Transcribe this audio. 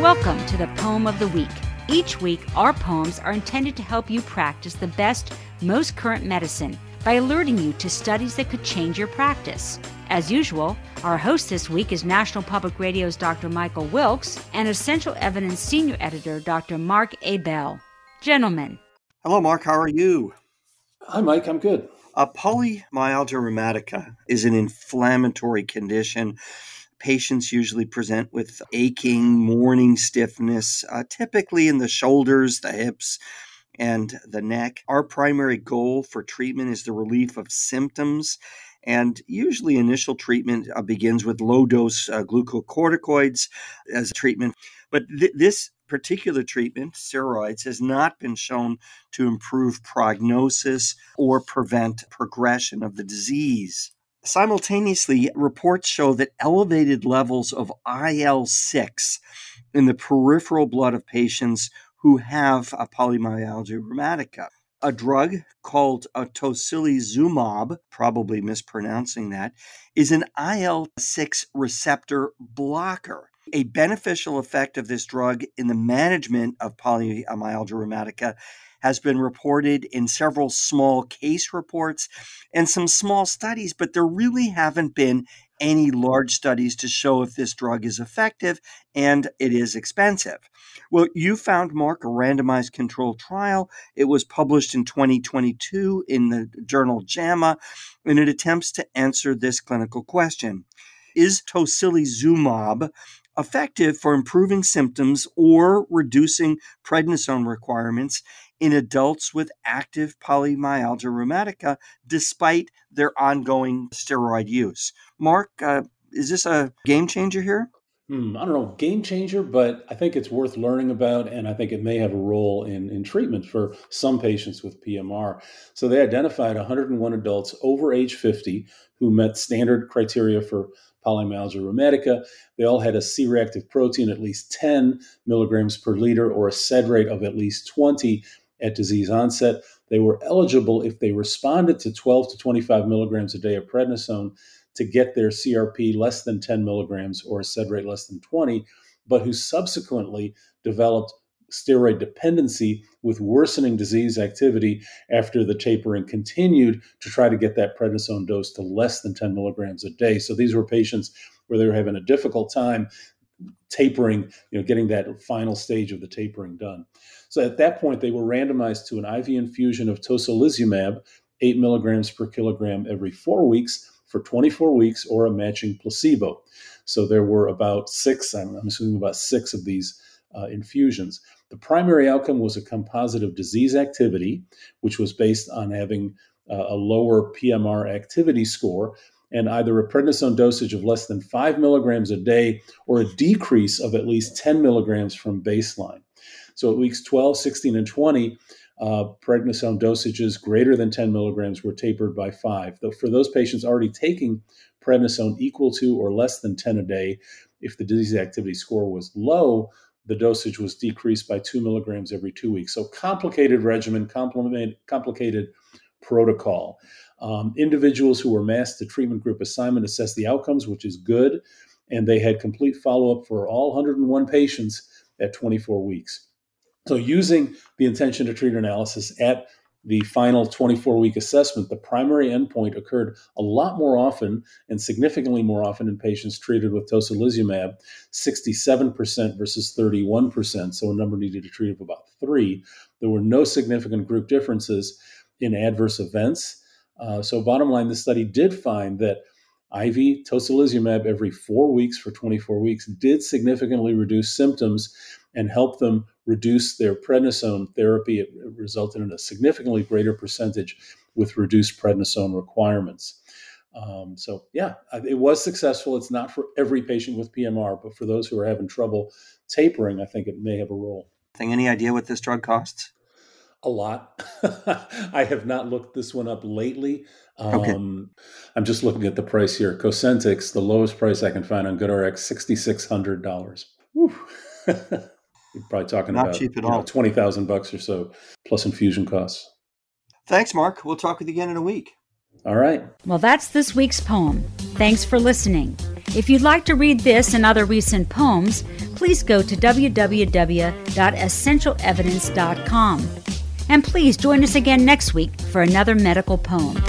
Welcome to the Poem of the Week. Each week, our poems are intended to help you practice the best, most current medicine by alerting you to studies that could change your practice. As usual, our host this week is National Public Radio's Dr. Michael Wilkes and Essential Evidence Senior Editor Dr. Mark Ebell. Gentlemen. Hello, Mark. How are you? Hi, Mike. I'm good. A polymyalgia rheumatica is an inflammatory condition. Patients usually present with aching, morning stiffness, uh, typically in the shoulders, the hips, and the neck. Our primary goal for treatment is the relief of symptoms. And usually, initial treatment uh, begins with low dose uh, glucocorticoids as treatment. But th- this particular treatment, steroids, has not been shown to improve prognosis or prevent progression of the disease. Simultaneously, reports show that elevated levels of IL 6 in the peripheral blood of patients who have a polymyalgia rheumatica. A drug called tocilizumab, probably mispronouncing that, is an IL 6 receptor blocker. A beneficial effect of this drug in the management of polymyalgia rheumatica has been reported in several small case reports and some small studies, but there really haven't been any large studies to show if this drug is effective and it is expensive. Well, you found, Mark, a randomized controlled trial. It was published in 2022 in the journal JAMA, and it attempts to answer this clinical question. Is tocilizumab effective for improving symptoms or reducing prednisone requirements in adults with active polymyalgia rheumatica despite their ongoing steroid use. Mark, uh, is this a game changer here? Hmm, I don't know, game changer, but I think it's worth learning about, and I think it may have a role in, in treatment for some patients with PMR. So they identified 101 adults over age 50 who met standard criteria for polymyalgia rheumatica. They all had a C reactive protein at least 10 milligrams per liter or a SED rate of at least 20 at disease onset. They were eligible if they responded to 12 to 25 milligrams a day of prednisone to get their CRP less than 10 milligrams or a SED rate less than 20, but who subsequently developed steroid dependency with worsening disease activity after the tapering continued to try to get that prednisone dose to less than 10 milligrams a day. So these were patients where they were having a difficult time tapering, you know, getting that final stage of the tapering done. So at that point, they were randomized to an IV infusion of tocilizumab, eight milligrams per kilogram every four weeks for 24 weeks, or a matching placebo. So there were about six, I'm, assuming about six of these uh, infusions. The primary outcome was a composite of disease activity, which was based on having uh, a lower PMR activity score and either a prednisone dosage of less than five milligrams a day or a decrease of at least 10 milligrams from baseline. So at weeks 12, 16, and 20, uh, prednisone dosages greater than 10 milligrams were tapered by five. Though for those patients already taking prednisone equal to or less than 10 a day, if the disease activity score was low, the dosage was decreased by two milligrams every two weeks. So complicated regimen, complicated protocol. Um, individuals who were masked to treatment group assignment assessed the outcomes, which is good, and they had complete follow up for all 101 patients at 24 weeks. So, using the intention to treat analysis at the final 24 week assessment, the primary endpoint occurred a lot more often and significantly more often in patients treated with tocilizumab, 67% versus 31%. So, a number needed to treat of about three. There were no significant group differences in adverse events. Uh, so, bottom line, the study did find that IV tocilizumab every four weeks for 24 weeks did significantly reduce symptoms and help them reduce their prednisone therapy. It resulted in a significantly greater percentage with reduced prednisone requirements. Um, so, yeah, it was successful. It's not for every patient with PMR, but for those who are having trouble tapering, I think it may have a role. Any idea what this drug costs? a lot. I have not looked this one up lately. Um, okay. I'm just looking at the price here. Cosentyx, the lowest price I can find on GoodRx, sixty six hundred dollars. You're probably talking Not about cheap at all. Know, 20,000 bucks or so plus infusion costs. Thanks, Mark. We'll talk with you again in a week. All right. Well, that's this week's poem. Thanks for listening. If you'd like to read this and other recent poems, please go to www.essentialevidence.com. And please join us again next week for another medical poem.